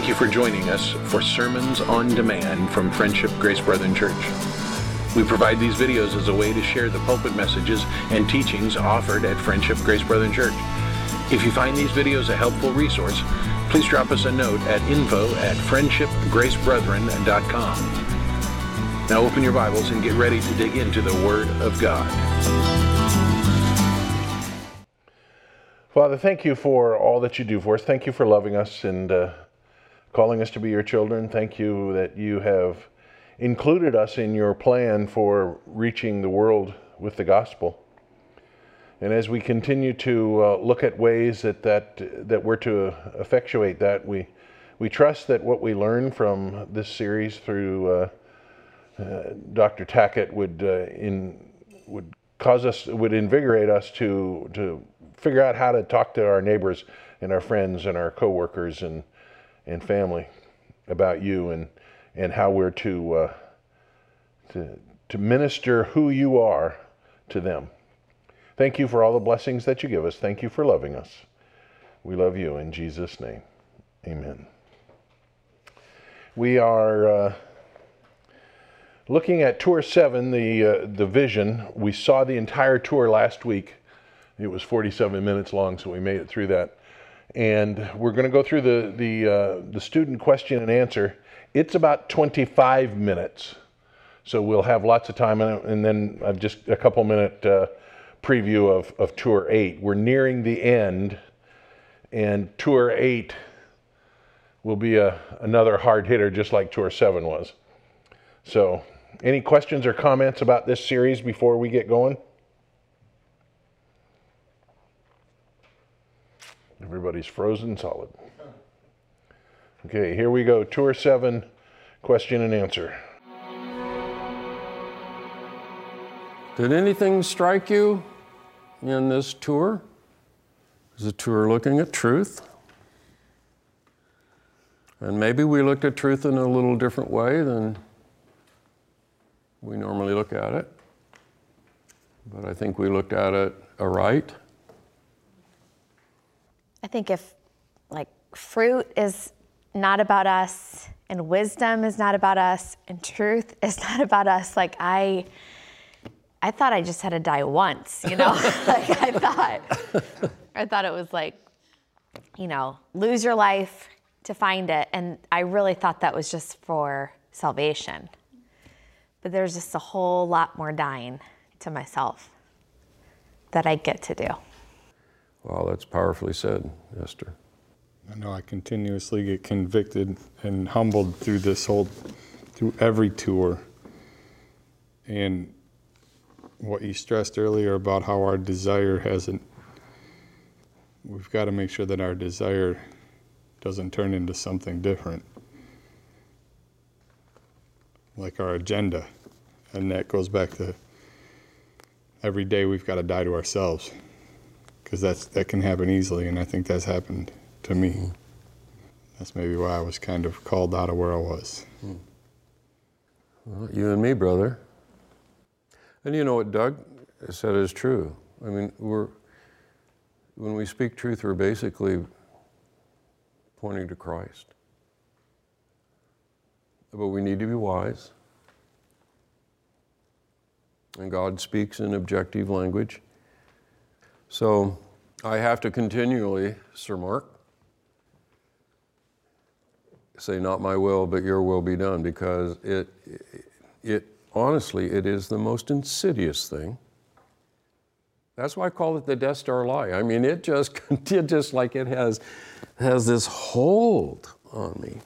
Thank you for joining us for Sermons on Demand from Friendship Grace Brethren Church. We provide these videos as a way to share the pulpit messages and teachings offered at Friendship Grace Brethren Church. If you find these videos a helpful resource, please drop us a note at info at friendshipgracebrethren.com. Now open your Bibles and get ready to dig into the Word of God. Father, thank you for all that you do for us. Thank you for loving us and uh, calling us to be your children. Thank you that you have included us in your plan for reaching the world with the gospel. And as we continue to uh, look at ways that, that, that we're to effectuate that, we, we trust that what we learn from this series through uh, uh, Dr. Tackett would, uh, in, would cause us, would invigorate us to, to figure out how to talk to our neighbors and our friends and our coworkers and, and family about you and, and how we're to, uh, to, to minister who you are to them. Thank you for all the blessings that you give us. Thank you for loving us. We love you in Jesus' name. Amen. We are uh, looking at Tour 7, the, uh, the vision. We saw the entire tour last week. It was 47 minutes long, so we made it through that. And we're going to go through the, the, uh, the student question and answer. It's about 25 minutes. So we'll have lots of time, and then just a couple minute uh, preview of, of Tour 8. We're nearing the end, and Tour 8 will be a, another hard hitter, just like Tour 7 was. So, any questions or comments about this series before we get going? Everybody's frozen solid. Okay, here we go. Tour 7, question and answer. Did anything strike you in this tour? Is the tour looking at truth? And maybe we looked at truth in a little different way than we normally look at it. But I think we looked at it aright. I think if like fruit is not about us and wisdom is not about us and truth is not about us, like I I thought I just had to die once, you know? like I thought I thought it was like, you know, lose your life to find it. And I really thought that was just for salvation. But there's just a whole lot more dying to myself that I get to do. Wow, that's powerfully said, Esther. I know I continuously get convicted and humbled through this whole, through every tour. And what you stressed earlier about how our desire hasn't, we've got to make sure that our desire doesn't turn into something different, like our agenda. And that goes back to every day we've got to die to ourselves because that's that can happen easily, and I think that's happened to me. Mm-hmm. That's maybe why I was kind of called out of where I was. Mm. Well, you and me, brother. And you know what Doug said is true. I mean, we're when we speak truth, we're basically pointing to Christ. But we need to be wise. And God speaks in objective language. So I have to continually, Sir Mark, say, Not my will, but your will be done, because it, it honestly, it is the most insidious thing. That's why I call it the Death Star lie. I mean, it just, it just like it has, has this hold on me,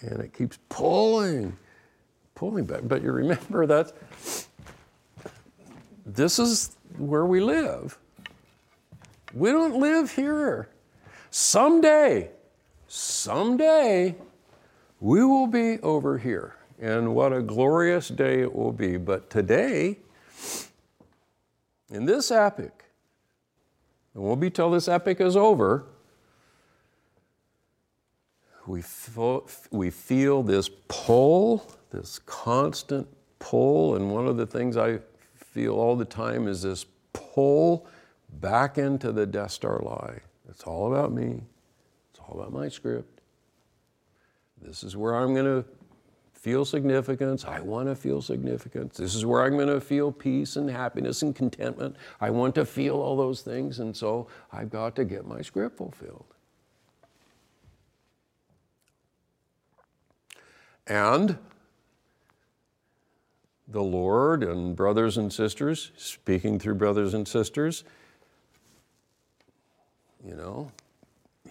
and it keeps pulling, pulling back. But you remember that this is where we live. We don't live here. Someday, someday, we will be over here. And what a glorious day it will be. But today, in this epic, it won't be till this epic is over, we we feel this pull, this constant pull. And one of the things I feel all the time is this pull back into the Death Star lie. It's all about me. It's all about my script. This is where I'm going to feel significance. I want to feel significance. This is where I'm going to feel peace and happiness and contentment. I want to feel all those things, and so I've got to get my script fulfilled. And the Lord and brothers and sisters, speaking through brothers and sisters, you know,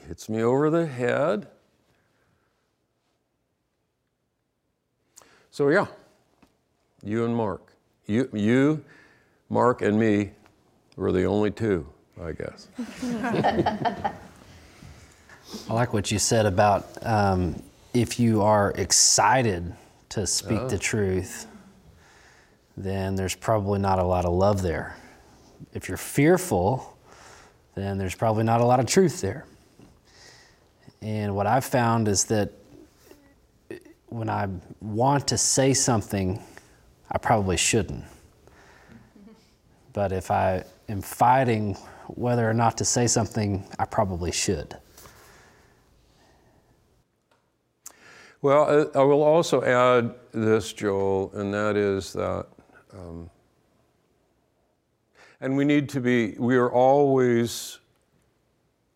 hits me over the head. So, yeah, you and Mark. You, you, Mark, and me were the only two, I guess. I like what you said about um, if you are excited to speak Oh. the truth, then there's probably not a lot of love there. If you're fearful, then there's probably not a lot of truth there. And what I've found is that when I want to say something, I probably shouldn't. But if I am fighting whether or not to say something, I probably should. Well, I will also add this, Joel, and that is that, um, and we need to be, we are always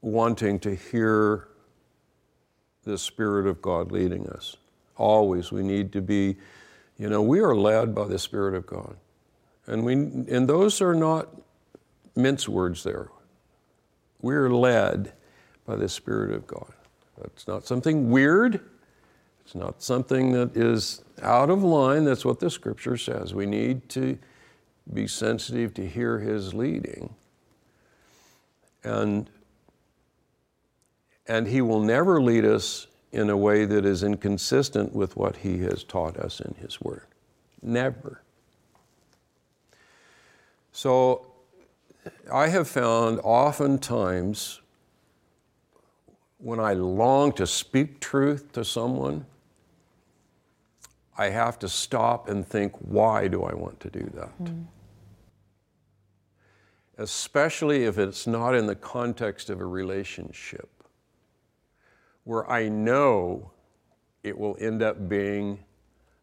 wanting to hear the Spirit of God leading us. Always. We need to be, you know, we are led by the Spirit of God. And, we, and those are not mince words there. We're led by the Spirit of God. That's not something weird. It's not something that is out of line. That's what the scripture says. We need to be sensitive to hear his leading. And, and he will never lead us in a way that is inconsistent with what he has taught us in his word. Never. So I have found oftentimes when I long to speak truth to someone, I have to stop and think, why do I want to do that? Hmm. Especially if it's not in the context of a relationship, where I know it will end up being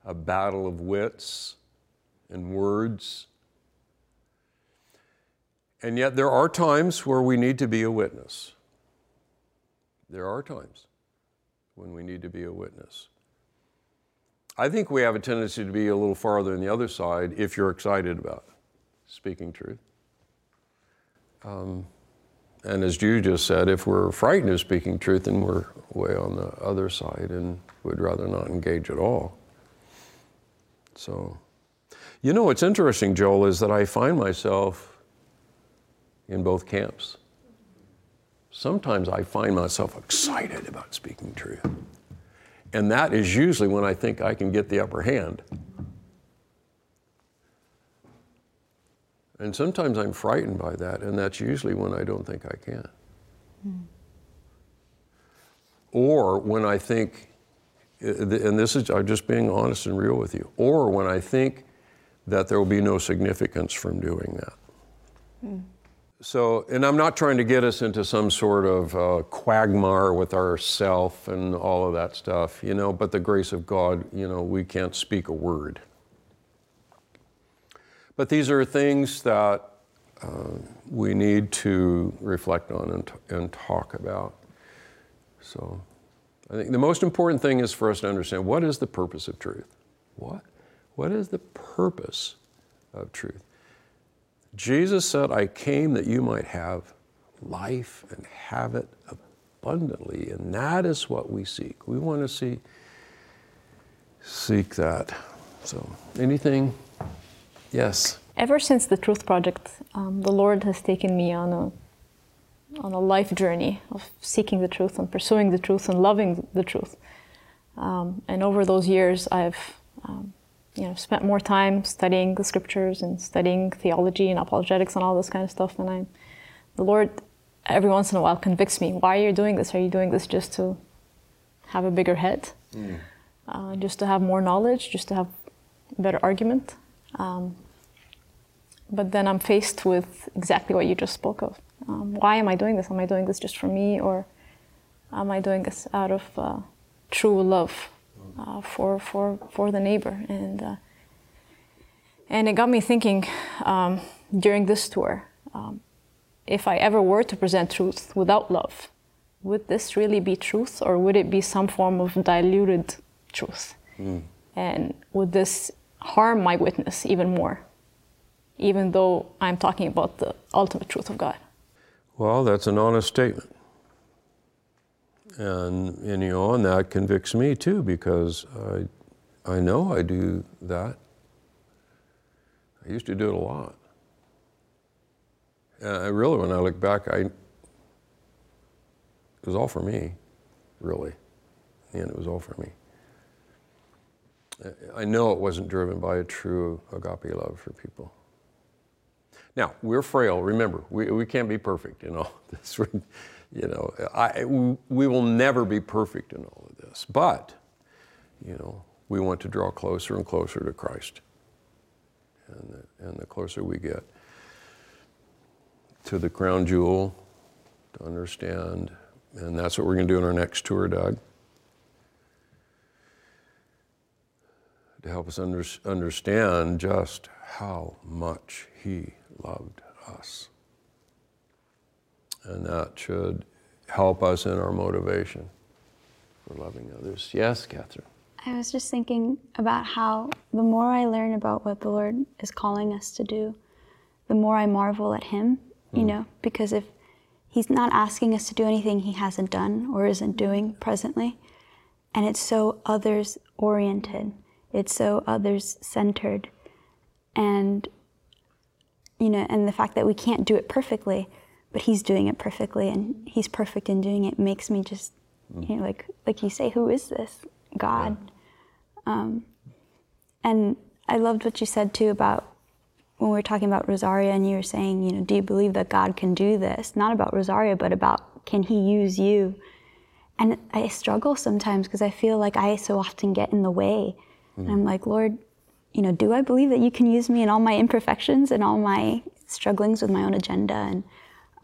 a battle of wits and words. And yet, there are times where we need to be a witness. There are times when we need to be a witness. I think we have a tendency to be a little farther on the other side if you're excited about speaking truth. Um, and as you just said, if we're frightened of speaking truth, then we're way on the other side and would rather not engage at all. So, you know what's interesting, Joel, is that I find myself in both camps. Sometimes I find myself excited about speaking truth. And that is usually when I think I can get the upper hand. And sometimes I'm frightened by that, and that's usually when I don't think I can. Or when I think, uh, and this is, I'm just being honest and real with you, or when I think that there will be no significance from doing that. Hmm. So, and I'm not trying to get us into some sort of uh, quagmire with ourself and all of that stuff, you know, but the grace of God, you know, we can't speak a word. But these are things that uh, we need to reflect on and, and talk about. So, I think the most important thing is for us to understand what is the purpose of truth? What? What is the purpose of truth? Jesus said, I came that you might have life and have it abundantly. And that is what we seek. We want to see, seek that. So, anything? Yes. Ever since the Truth Project, um, the Lord has taken me on a on a life journey of seeking the truth and pursuing the truth and loving the truth. Um, and over those years, I've um, you know spent more time studying the scriptures and studying theology and apologetics and all this kind of stuff. And I, the Lord, every once in a while convicts me. Why are you doing this? Are you doing this just to have a bigger head? Uh, just to have more knowledge? Just to have better argument? Um, but then I'm faced with exactly what you just spoke of. Um, why am I doing this? Am I doing this just for me, or am I doing this out of uh, true love uh, for, for, for the neighbor. And, uh, and it got me thinking um, during this tour um, if I ever were to present truth without love, would this really be truth or would it be some form of diluted truth? Mm. And would this harm my witness even more, even though I'm talking about the ultimate truth of God? Well, that's an honest statement. And, and you know, and that convicts me too because I, I know I do that. I used to do it a lot. And I really, when I look back, I, it was all for me, really. And it was all for me. I know it wasn't driven by a true agape love for people. Now, we're frail. Remember, we, we can't be perfect in all this. You know, I, we will never be perfect in all of this. But, you know, we want to draw closer and closer to Christ. And the, and the closer we get to the crown jewel, to understand, and that's what we're going to do in our next tour, Doug. To help us under, understand just how much He loved us. And that should help us in our motivation for loving others. Yes, Catherine. I was just thinking about how the more I learn about what the Lord is calling us to do, the more I marvel at Him, you mm. know, because if He's not asking us to do anything He hasn't done or isn't doing presently, and it's so others oriented, it's so others centered, and you know, and the fact that we can't do it perfectly, but he's doing it perfectly and he's perfect in doing it makes me just, you know, like like you say, who is this God? Yeah. Um, and I loved what you said too about when we were talking about Rosaria and you were saying, you know, do you believe that God can do this? Not about Rosaria, but about can He use you? And I struggle sometimes because I feel like I so often get in the way. Mm. And I'm like, Lord, you know, do I believe that you can use me in all my imperfections and all my strugglings with my own agenda? And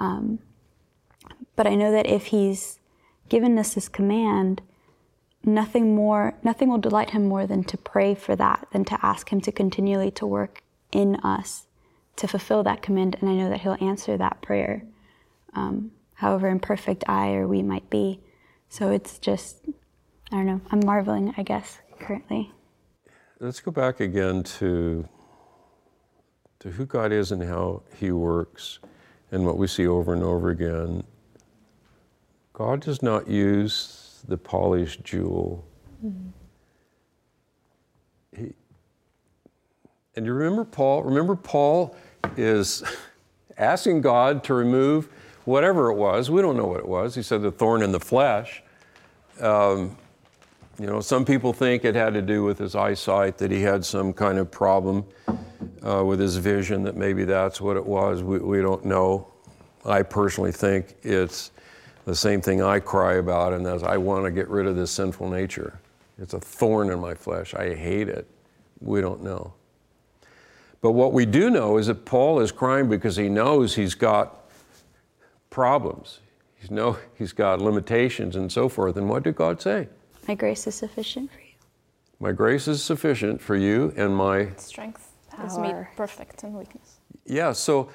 um, but I know that if He's given us this command, nothing more, nothing will delight Him more than to pray for that, than to ask Him to continually to work in us to fulfill that command. And I know that He'll answer that prayer, um, however imperfect I or we might be. So it's just, I don't know. I'm marveling, I guess, currently let's go back again to, to who God is and how He works, and what we see over and over again. God does not use the polished jewel. Mm-hmm. He, and you remember Paul? Remember, Paul is asking God to remove whatever it was. We don't know what it was. He said the thorn in the flesh. Um, you know, some people think it had to do with his eyesight, that he had some kind of problem uh, with his vision, that maybe that's what it was. We, we don't know. I personally think it's the same thing I cry about, and that's I want to get rid of this sinful nature. It's a thorn in my flesh. I hate it. We don't know. But what we do know is that Paul is crying because he knows he's got problems. He's, know, he's got limitations and so forth. And what did God say? My grace is sufficient for you. My grace is sufficient for you, and my strength is made perfect in weakness. Yeah, so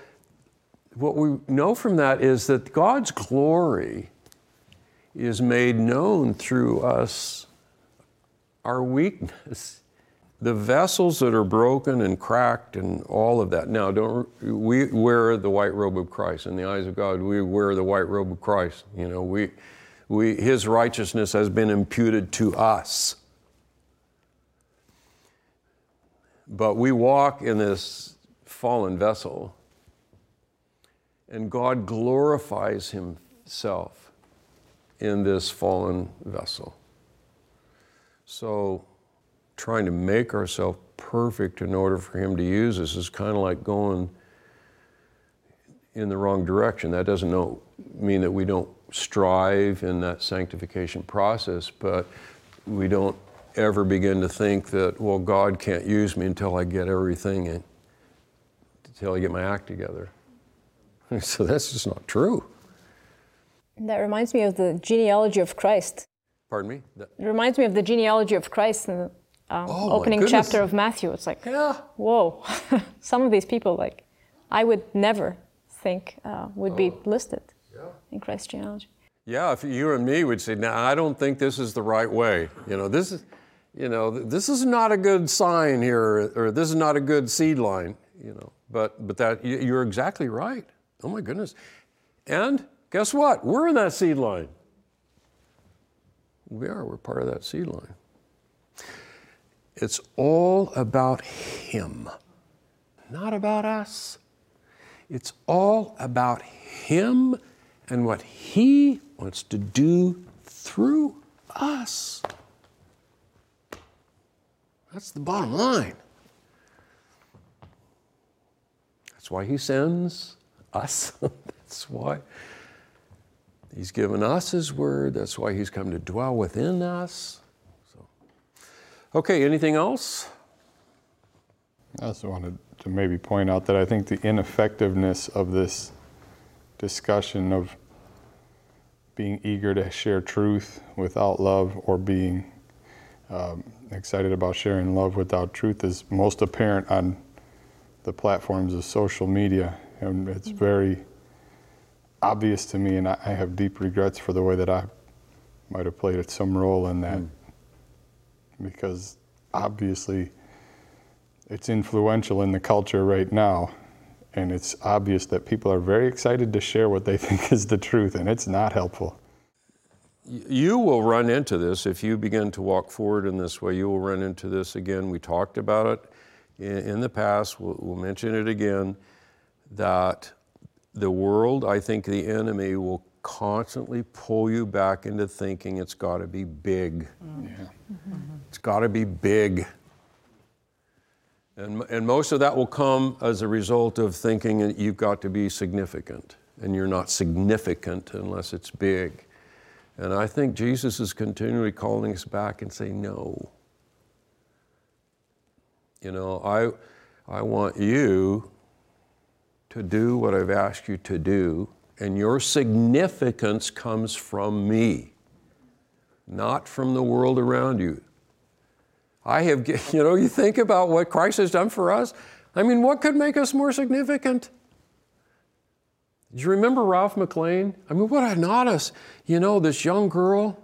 what we know from that is that God's glory is made known through us, our weakness. The vessels that are broken and cracked and all of that. Now, don't we wear the white robe of Christ in the eyes of God? We wear the white robe of Christ. You know, we we, his righteousness has been imputed to us. But we walk in this fallen vessel, and God glorifies himself in this fallen vessel. So, trying to make ourselves perfect in order for him to use us is kind of like going in the wrong direction. That doesn't know, mean that we don't strive in that sanctification process, but we don't ever begin to think that, well, God can't use me until I get everything in, until I get my act together. So that's just not true. That reminds me of the genealogy of Christ. Pardon me? That- It reminds me of the genealogy of Christ in the um, Oh, opening chapter of Matthew. It's like, Yeah. whoa, some of these people, like, I would never think uh, would be Oh. listed in Christ's genealogy. Yeah, if you and me would say, "Now, I don't think this is the right way." You know, this is, you know, this is not a good sign here, or this is not a good seed line. You know, but but that you're exactly right. Oh my goodness, and guess what? We're in that seed line. We are. We're part of that seed line. It's all about Him, not about us. It's all about Him and what He wants to do through us. That's the bottom line. That's why He sends us. That's why He's given us His Word. That's why He's come to dwell within us. So, okay, anything else? I also wanted to maybe point out that I think the ineffectiveness of this discussion of being eager to share truth without love or being um, excited about sharing love without truth is most apparent on the platforms of social media. And it's very obvious to me, and I, I have deep regrets for the way that I might have played some role in that. Because obviously, it's influential in the culture right now and it's obvious that people are very excited to share what they think is the truth and it's not helpful You will run into this if you begin to walk forward in this way. You will run into this again. We talked about it in, in the past. We'll, we'll mention it again that the world, I think the enemy, will constantly pull you back into thinking it's got to be big. Mm. Yeah. Mm-hmm. It's got to be big. And, and most of that will come as a result of thinking that you've got to be significant. And you're not significant unless it's big. And I think Jesus is continually calling us back and saying, no. You know, I, I want you to do what I've asked you to do, and your significance comes from me, not from the world around you. I have, you know, you think about what Christ has done for us. I mean, what could make us more significant? Do you remember Ralph McLean? I mean, what a notice. You know, this young girl,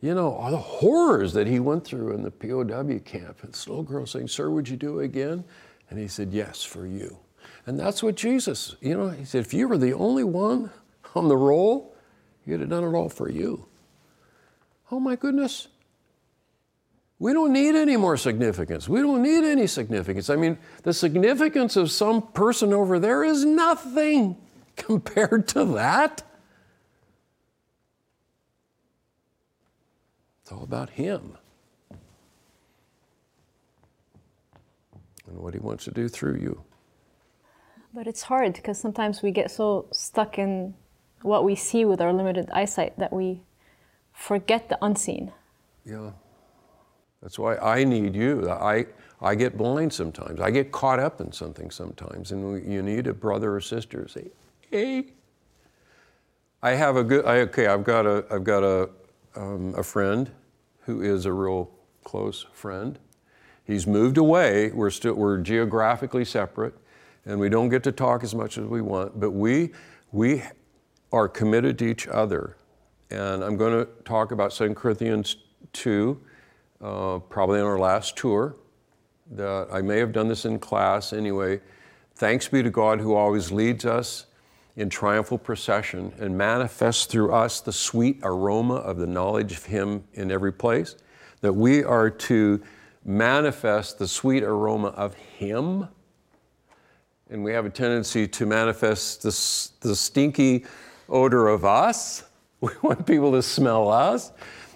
you know, all the horrors that he went through in the POW camp. And this little girl saying, Sir, would you do it again? And he said, Yes, for you. And that's what Jesus, you know, he said, if you were the only one on the roll, you'd have done it all for you. Oh my goodness. We don't need any more significance. We don't need any significance. I mean, the significance of some person over there is nothing compared to that. It's all about Him and what He wants to do through you. But it's hard because sometimes we get so stuck in what we see with our limited eyesight that we forget the unseen. Yeah. That's why I need you. I, I get blind sometimes. I get caught up in something sometimes, and we- you need a brother or sister to say, I have a good. I, okay, I've got a. I've got a. Um, a friend who is a real close friend. He's moved away. We're still. We're geographically separate, and we don't get to talk as much as we want. But we we are committed to each other, and I'm going to talk about 2 Corinthians two uh, probably on our last tour. That I may have done this in class anyway. Thanks be to God who always leads us in triumphal procession and manifests through us the sweet aroma of the knowledge of Him in every place. That we are to manifest the sweet aroma of Him. And we have a tendency to manifest the, the stinky odor of us. We want people to smell us.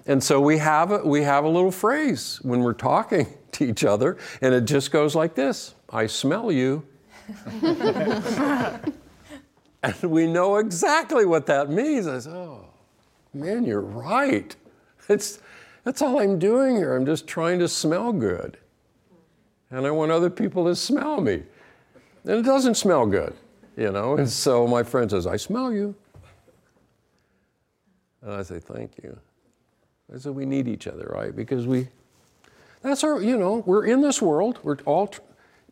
And so we have, a, we have a little phrase when we're talking to each other, and it just goes like this I smell you. and we know exactly what that means. I said, oh, man, you're right. It's, that's all I'm doing here. I'm just trying to smell good. And I want other people to smell me. And it doesn't smell good, you know? And so my friend says, I smell you. And I say, thank you. I said, we need each other, right? Because we, that's our, you know, we're in this world. We're all,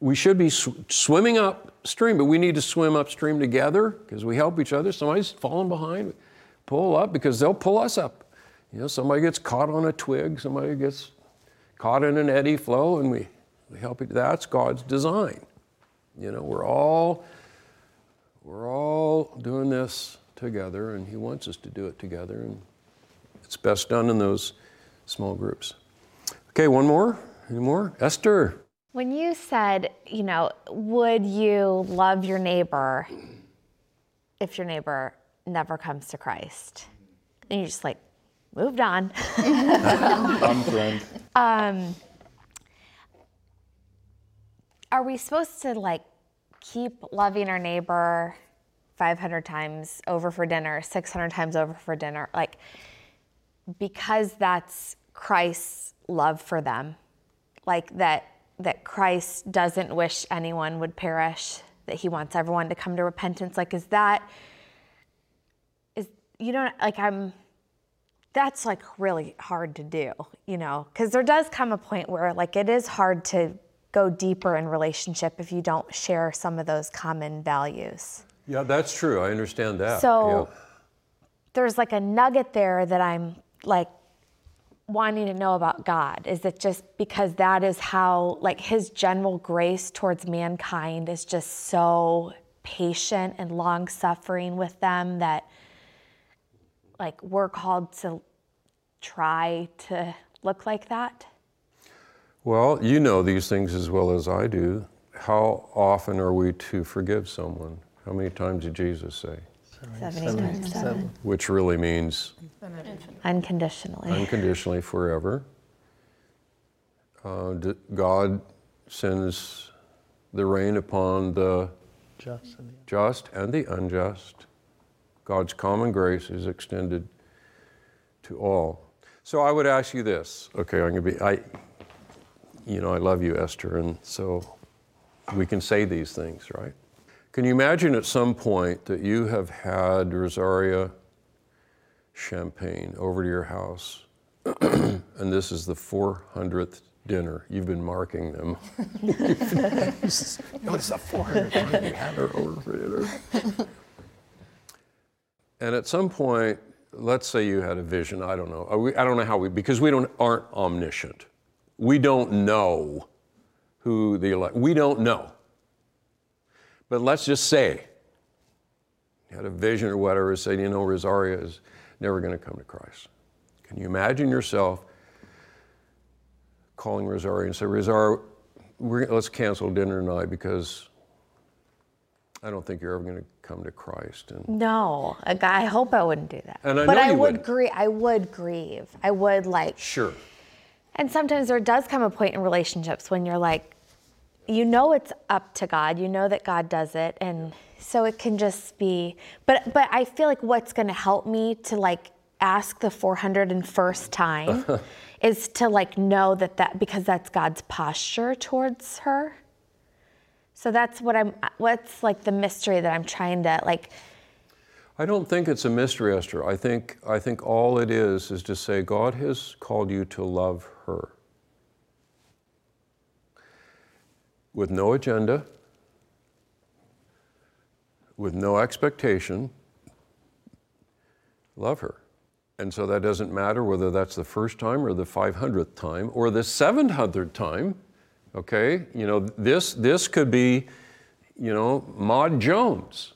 we should be sw- swimming upstream, but we need to swim upstream together because we help each other. Somebody's falling behind, pull up because they'll pull us up. You know, somebody gets caught on a twig, somebody gets caught in an eddy flow, and we, we help it. That's God's design. You know, we're all we're all doing this together, and He wants us to do it together, and it's best done in those small groups. Okay, one more. Any more? Esther. When you said, you know, would you love your neighbor if your neighbor never comes to Christ? And you just like moved on. Unfriend. um, are we supposed to like keep loving our neighbor 500 times over for dinner, 600 times over for dinner? Like, because that's Christ's love for them. Like that that Christ doesn't wish anyone would perish, that he wants everyone to come to repentance. Like is that is you know like I'm that's like really hard to do, you know, because there does come a point where like it is hard to go deeper in relationship if you don't share some of those common values. Yeah, that's true. I understand that. So yeah. there's like a nugget there that I'm like wanting to know about God. Is it just because that is how like his general grace towards mankind is just so patient and long suffering with them that like we're called to try to look like that? Well, you know these things as well as I do. How often are we to forgive someone? How many times did Jesus say? 70 times seven. Which really means Unconditionally. unconditionally forever. Uh, d- God sends the rain upon the Just and the just and the unjust. God's common grace is extended to all. So I would ask you this. Okay, I'm gonna be I you know, I love you, Esther, and so we can say these things, right? Can you imagine at some point that you have had Rosaria Champagne over to your house, and this is the 400th dinner? You've been marking them. Notice the 400th time you had her over for dinner. And at some point, let's say you had a vision. I don't know. We- I don't know how we because we don't aren't omniscient. We don't know who the elect. We don't know. But let's just say you had a vision or whatever, say, you know, Rosaria is never going to come to Christ. Can you imagine yourself calling Rosaria and say, Rosaria, we're, let's cancel dinner tonight because I don't think you're ever going to come to Christ. And No, a guy, I hope I wouldn't do that. And I but I would wouldn't. grieve. I would grieve. I would like. sure, And sometimes there does come a point in relationships when you're like, you know, it's up to God. You know that God does it, and so it can just be. But but I feel like what's going to help me to like ask the 401st time is to like know that that because that's God's posture towards her. So that's what I'm. What's like the mystery that I'm trying to like. I don't think it's a mystery, Esther. I think, I think all it is is to say God has called you to love her with no agenda, with no expectation. Love her. And so that doesn't matter whether that's the first time or the 500th time or the 700th time. Okay? You know, this, this could be, you know, Maud Jones.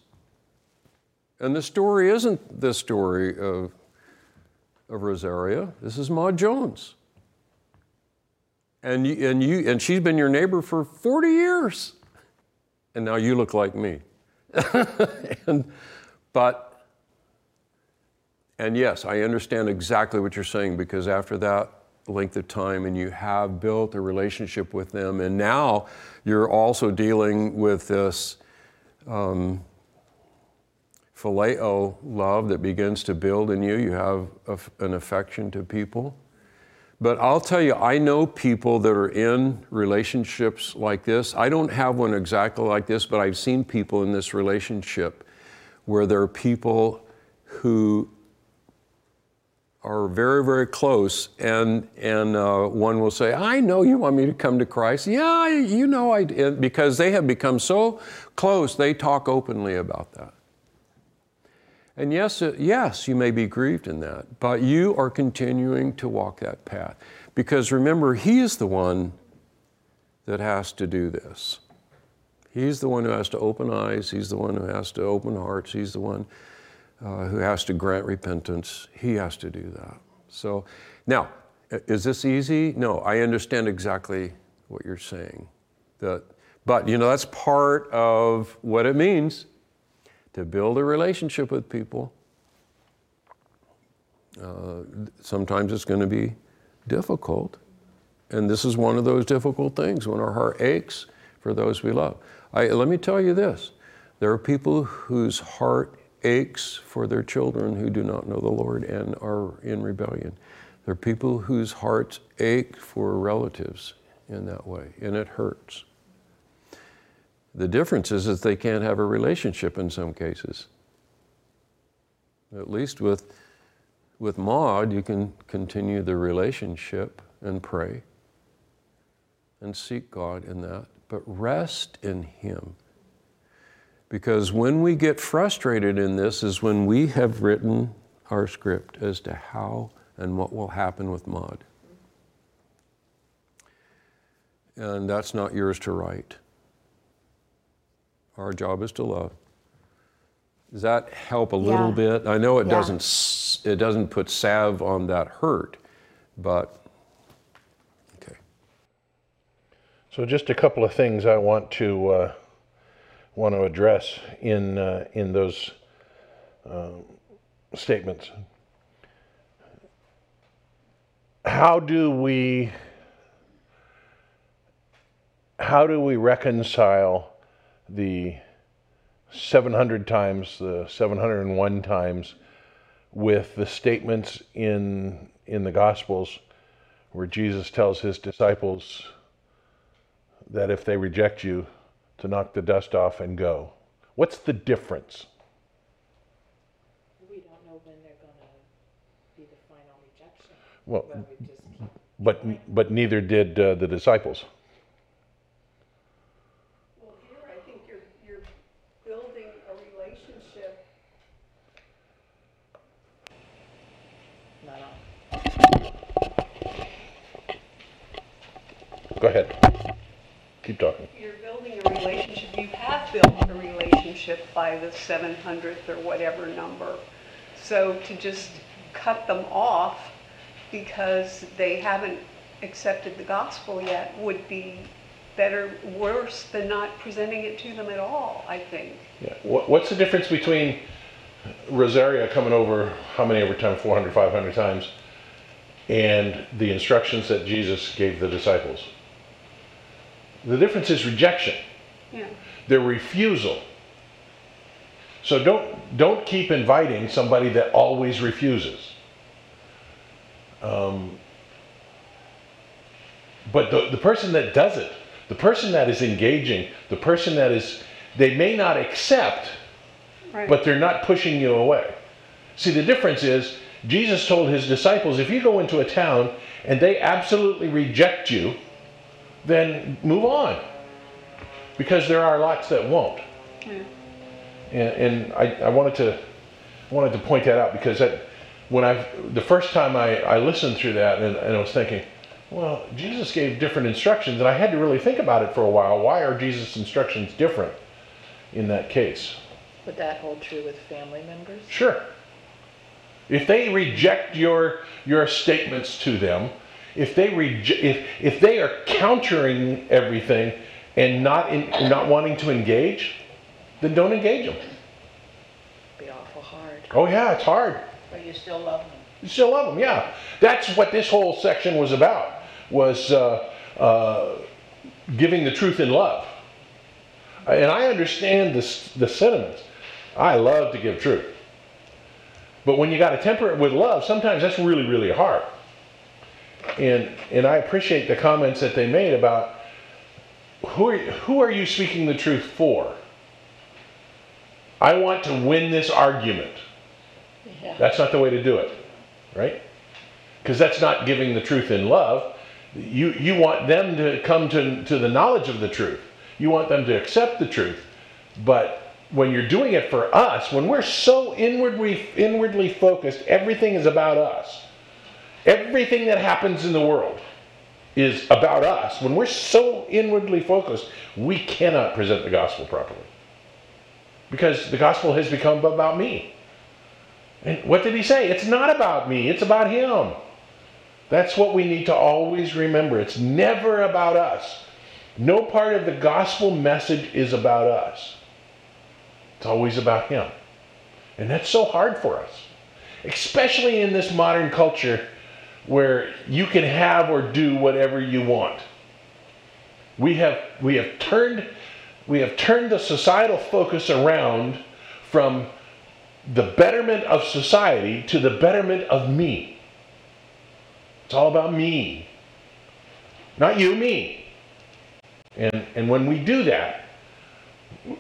And the story isn't the story of, of Rosaria. This is Maud Jones. And, you, and, you, and she's been your neighbor for 40 years. And now you look like me. and, but, and yes, I understand exactly what you're saying because after that length of time and you have built a relationship with them, and now you're also dealing with this. Um, phileo love that begins to build in you. You have an affection to people. But I'll tell you, I know people that are in relationships like this. I don't have one exactly like this, but I've seen people in this relationship where there are people who are very, very close, and and uh, one will say, "I know you want me to come to Christ." Yeah, you know I because they have become so close. They talk openly about that. And yes, uh, yes, you may be grieved in that, but you are continuing to walk that path, because remember, He is the one that has to do this. He's the one who has to open eyes. He's the one who has to open hearts. He's the one uh, who has to grant repentance. He has to do that. So, now, is this easy? No, I understand exactly what you're saying. That, but, you know, that's part of what it means to build a relationship with people. Uh, sometimes it's going to be difficult. And this is one of those difficult things when our heart aches for those we love. I, let me tell you this there are people whose heart aches for their children who do not know the Lord and are in rebellion. There are people whose hearts ache for relatives in that way, and it hurts. The difference is that they can't have a relationship in some cases. At least with, with Maud, you can continue the relationship and pray and seek God in that, but rest in Him. Because when we get frustrated in this is when we have written our script as to how and what will happen with Maud. And that's not yours to write. Our job is to love. Does that help a little bit? I know it Yeah. doesn't it doesn't put salve on that hurt, but okay. So just a couple of things I want to uh, want to address in uh, in those um, statements. How do we how do we reconcile the 700 times, the 701 times, with the statements in in the Gospels where Jesus tells his disciples that if they reject you, to knock the dust off and go. What's the difference? We don't know when they're gonna be the final rejection. Well, But we just but but neither did uh, the disciples. Well, here, I think you're, you're building a relationship. not on. Go ahead. Keep talking. You're building a relationship, you have built a relationship by the 700th or whatever number. So to just cut them off because they haven't accepted the gospel yet would be better, worse than not presenting it to them at all, I think. Yeah. What's the difference between Rosaria coming over how many over time 400 500 times and the instructions that Jesus gave the disciples? The difference is rejection. Yeah. their refusal. So don't don't keep inviting somebody that always refuses. Um, but the, the person that does it, the person that is engaging, the person that is, they may not accept, Right. but they're not pushing you away. See, the difference is Jesus told his disciples if you go into a town and they absolutely reject you, then move on. Because there are lots that won't. Yeah. And, and I, I wanted to wanted to point that out because that when I the first time I, I listened through that and, and I was thinking, well, Jesus gave different instructions, and I had to really think about it for a while. Why are Jesus' instructions different in that case? Would that hold true with family members? Sure. If they reject your your statements to them, if they reje- if if they are countering everything and not in, not wanting to engage, then don't engage them. Be awful hard. Oh yeah, it's hard. But you still love them. You still love them, yeah. That's what this whole section was about. Was uh, uh, giving the truth in love. And I understand this, the sentiments. I love to give truth. But when you got to temper it with love, sometimes that's really, really hard. And and I appreciate the comments that they made about who are, who are you speaking the truth for? I want to win this argument. Yeah. That's not the way to do it, right? because that's not giving the truth in love. You, you want them to come to, to the knowledge of the truth. You want them to accept the truth. But when you're doing it for us, when we're so inwardly, inwardly focused, everything is about us. Everything that happens in the world is about us. When we're so inwardly focused, we cannot present the gospel properly. Because the gospel has become about me. And what did he say? It's not about me, it's about him. That's what we need to always remember. It's never about us. No part of the gospel message is about us. It's always about him. And that's so hard for us, especially in this modern culture where you can have or do whatever you want. We have, we have turned we have turned the societal focus around from the betterment of society to the betterment of me. It's all about me. Not you, me. And, and when we do that,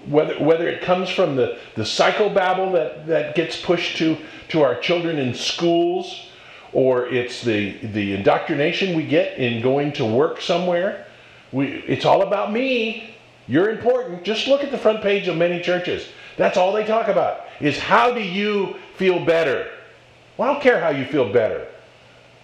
whether, whether it comes from the, the psychobabble that, that gets pushed to, to our children in schools, or it's the, the indoctrination we get in going to work somewhere, we, it's all about me. You're important. Just look at the front page of many churches. That's all they talk about is how do you feel better? Well, I don't care how you feel better.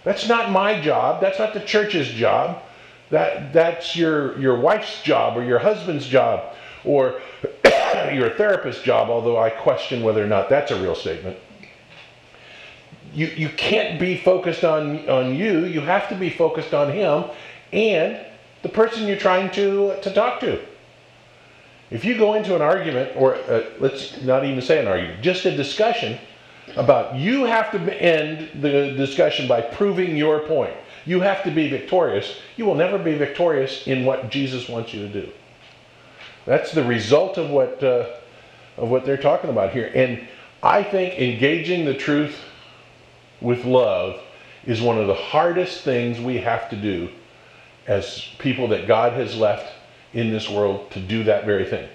That's not my job. That's not the church's job. That, that's your, your wife's job or your husband's job or your therapist's job, although I question whether or not that's a real statement. You, you can't be focused on, on you. You have to be focused on him and the person you're trying to, to talk to. If you go into an argument, or uh, let's not even say an argument, just a discussion about you have to end the discussion by proving your point. You have to be victorious. You will never be victorious in what Jesus wants you to do. That's the result of what uh, of what they're talking about here. And I think engaging the truth with love is one of the hardest things we have to do as people that God has left in this world to do that very thing.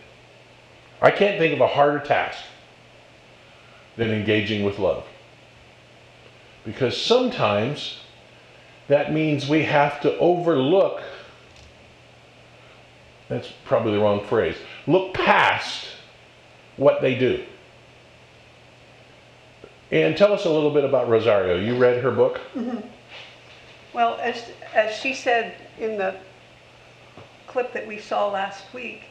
I can't think of a harder task than engaging with love. Because sometimes that means we have to overlook, that's probably the wrong phrase, look past what they do. And tell us a little bit about Rosaria. You read her book? Mm-hmm. Well, as, as she said in the clip that we saw last week,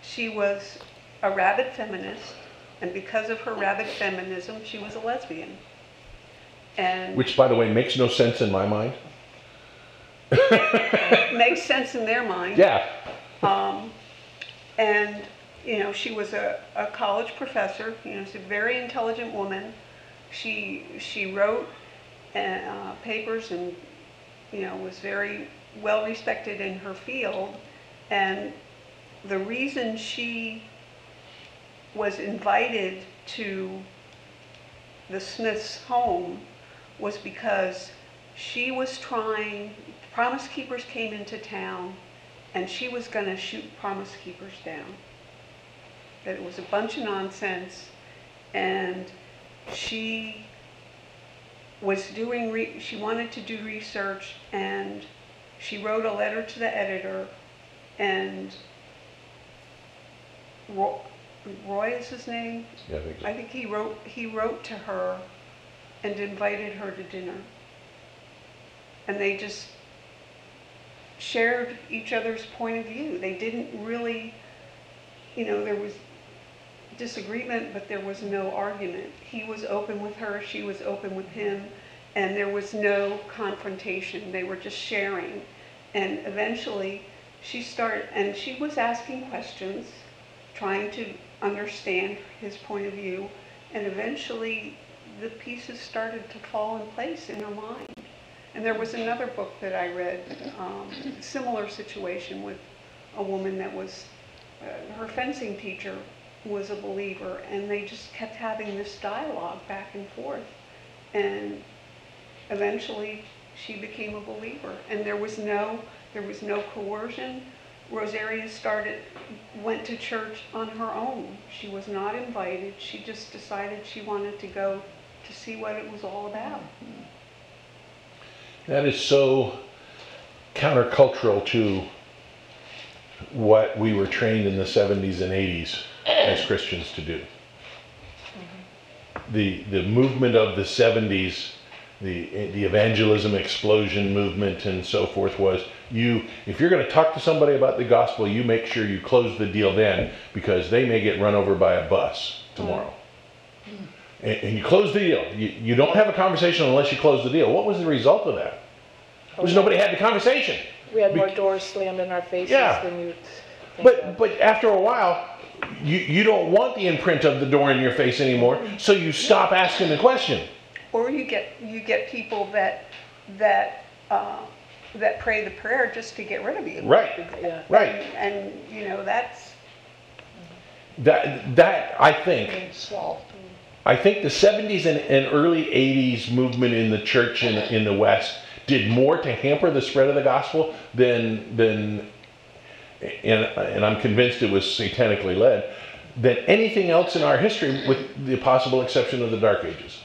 she was a rabid feminist, and because of her rabid feminism, she was a lesbian. And Which, by the way, makes no sense in my mind. makes sense in their mind. Yeah. Um, and you know, she was a, a college professor. You know, she's a very intelligent woman. She she wrote uh, papers and you know was very well respected in her field. And the reason she was invited to the Smiths' home was because she was trying, Promise Keepers came into town and she was going to shoot Promise Keepers down. That it was a bunch of nonsense and she was doing, re- she wanted to do research and she wrote a letter to the editor and Roy, Roy is his name? Yeah, I think so. I think he wrote, he wrote to her and invited her to dinner. And they just shared each other's point of view. They didn't really, you know, there was disagreement, but there was no argument. He was open with her, she was open with him, and there was no confrontation. They were just sharing. And eventually, she started, and she was asking questions, trying to understand his point of view, and eventually the pieces started to fall in place in her mind. And there was another book that I read, um, similar situation with a woman that was, uh, her fencing teacher was a believer, and they just kept having this dialogue back and forth. And eventually she became a believer. And there was no, there was no coercion. Rosaria started, went to church on her own. She was not invited. She just decided she wanted to go to see what it was all about. That is so countercultural to what we were trained in the 70s and 80s as Christians to do. The, the movement of the 70s, the, the evangelism explosion movement and so forth was you, if you're going to talk to somebody about the gospel, you make sure you close the deal then because they may get run over by a bus tomorrow. And, and you close the deal. You, you don't have a conversation unless you close the deal. What was the result of that? Was nobody had the conversation. We had more doors slammed in our faces Yeah. than think But of. but after a while, you, you don't want the imprint of the door in your face anymore, so you stop asking the question. Or you get, you get people that, that, uh, that pray the prayer just to get rid of you. Right. Yeah. Right. And, you know, that's, That that I think swallowed. I think the 70s and, and early 80s movement in the church in, in the West did more to hamper the spread of the gospel than, than and, and I'm convinced it was satanically led, than anything else in our history, with the possible exception of the Dark Ages.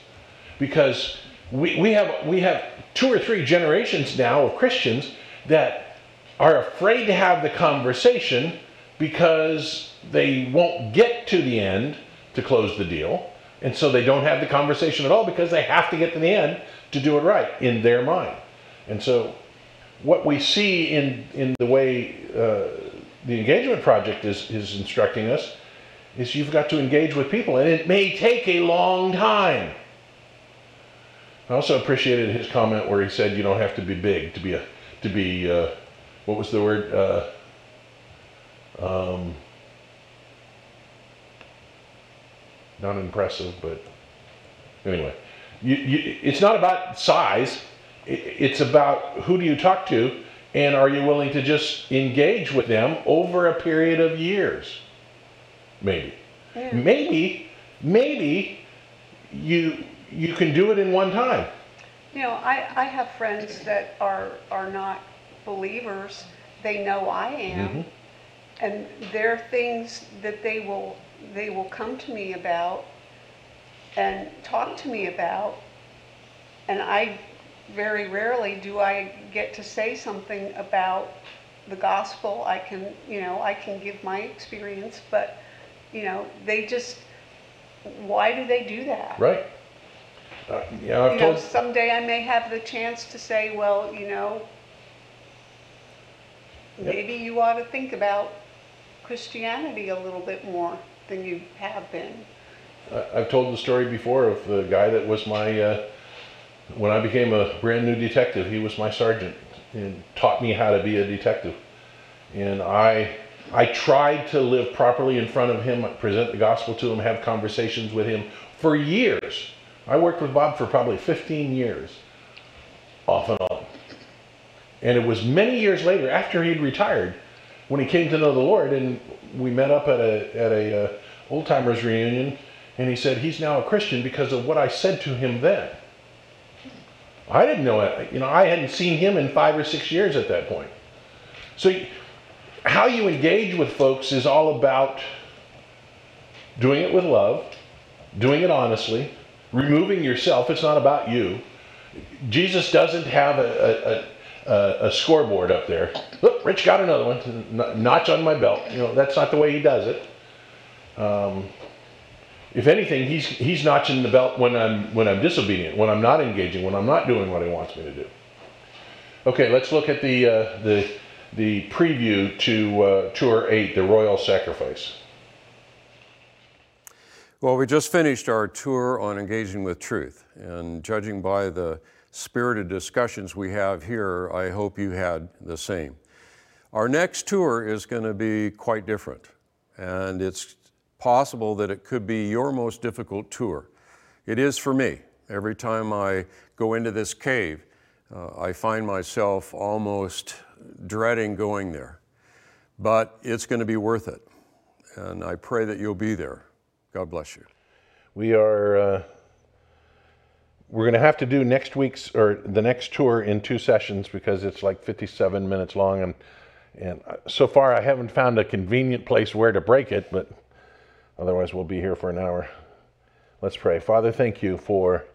Because we, we, have, we have two or three generations now of Christians that are afraid to have the conversation because they won't get to the end to close the deal. And so they don't have the conversation at all because they have to get to the end to do it right in their mind. And so what we see in, in the way uh, the engagement project is, is instructing us is you've got to engage with people and it may take a long time. I also appreciated his comment where he said you don't have to be big to be a to be uh, what was the word uh, um, not impressive but anyway you, you, it's not about size it's about who do you talk to and are you willing to just engage with them over a period of years maybe maybe maybe you you can do it in one time you know, I, I have friends that are, are not believers. They know I am. Mm-hmm. And there are things that they will, they will come to me about and talk to me about. And I, very rarely do I get to say something about the gospel. I can, you know, I can give my experience, but, you know, they just, why do they do that? right uh, yeah i've you know, told someday I may have the chance to say, well, you know, maybe you ought to think about Christianity a little bit more than you have been. I've told the story before of the guy that was my, uh, when I became a brand new detective, he was my sergeant and taught me how to be a detective. And I, I tried to live properly in front of him, present the gospel to him, have conversations with him for years. I worked with Bob for probably 15 years, off and on. And it was many years later, after he'd retired, when he came to know the Lord, and we met up at a at a uh, old timers reunion, and he said he's now a Christian because of what I said to him then. I didn't know it. You know, I hadn't seen him in five or six years at that point. So, how you engage with folks is all about doing it with love, doing it honestly, removing yourself. It's not about you. Jesus doesn't have a, a, a, a scoreboard up there. Look, Rich got another one, notch on my belt. You know, that's not the way he does it. Um, if anything, he's he's notching the belt when I'm when I'm disobedient, when I'm not engaging, when I'm not doing what he wants me to do. Okay, let's look at the uh, the the preview to uh, tour eight, the Royal Sacrifice. Well, we just finished our tour on engaging with truth, and judging by the spirited discussions we have here, I hope you had the same. Our next tour is going to be quite different, and it's possible that it could be your most difficult tour. It is for me. Every time I go into this cave, uh, I find myself almost dreading going there. But it's going to be worth it, and I pray that you'll be there. God bless you. We are uh, we're going to have to do next week's or the next tour in two sessions because it's like 57 minutes long and and uh, so far I haven't found a convenient place where to break it, but otherwise we'll be here for an hour. Let's pray. Father, thank you for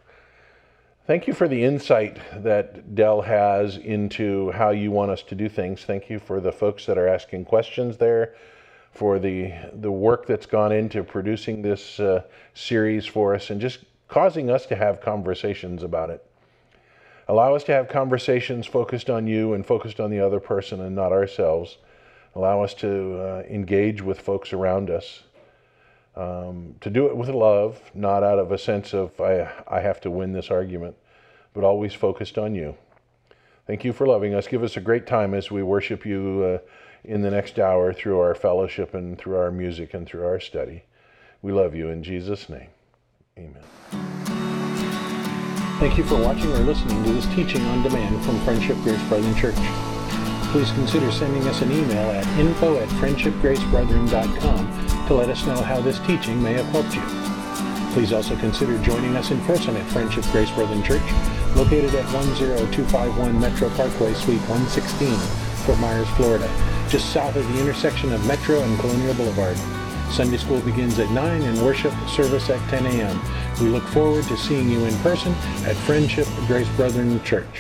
Thank you for the insight that Del has into how you want us to do things. Thank you for the folks that are asking questions there, for the the work that's gone into producing this uh, series for us, and just causing us to have conversations about it. Allow us to have conversations focused on you and focused on the other person and not ourselves. Allow us to uh, engage with folks around us. Um, to do it with love, not out of a sense of I, I have to win this argument, but always focused on you. Thank you for loving us. Give us a great time as we worship you uh, in the next hour through our fellowship and through our music and through our study. We love you in Jesus' name. Amen. Thank you for watching or listening to this teaching on demand from Friendship Grace Brethren Church. Please consider sending us an email at info at friendshipgracebrethren.com to let us know how this teaching may have helped you. Please also consider joining us in person at Friendship Grace Brethren Church, located at 10251 Metro Parkway, Suite 116, Fort Myers, Florida, just south of the intersection of Metro and Colonial Boulevard. Sunday school begins at 9 and worship service at 10 a.m. We look forward to seeing you in person at Friendship Grace Brethren Church.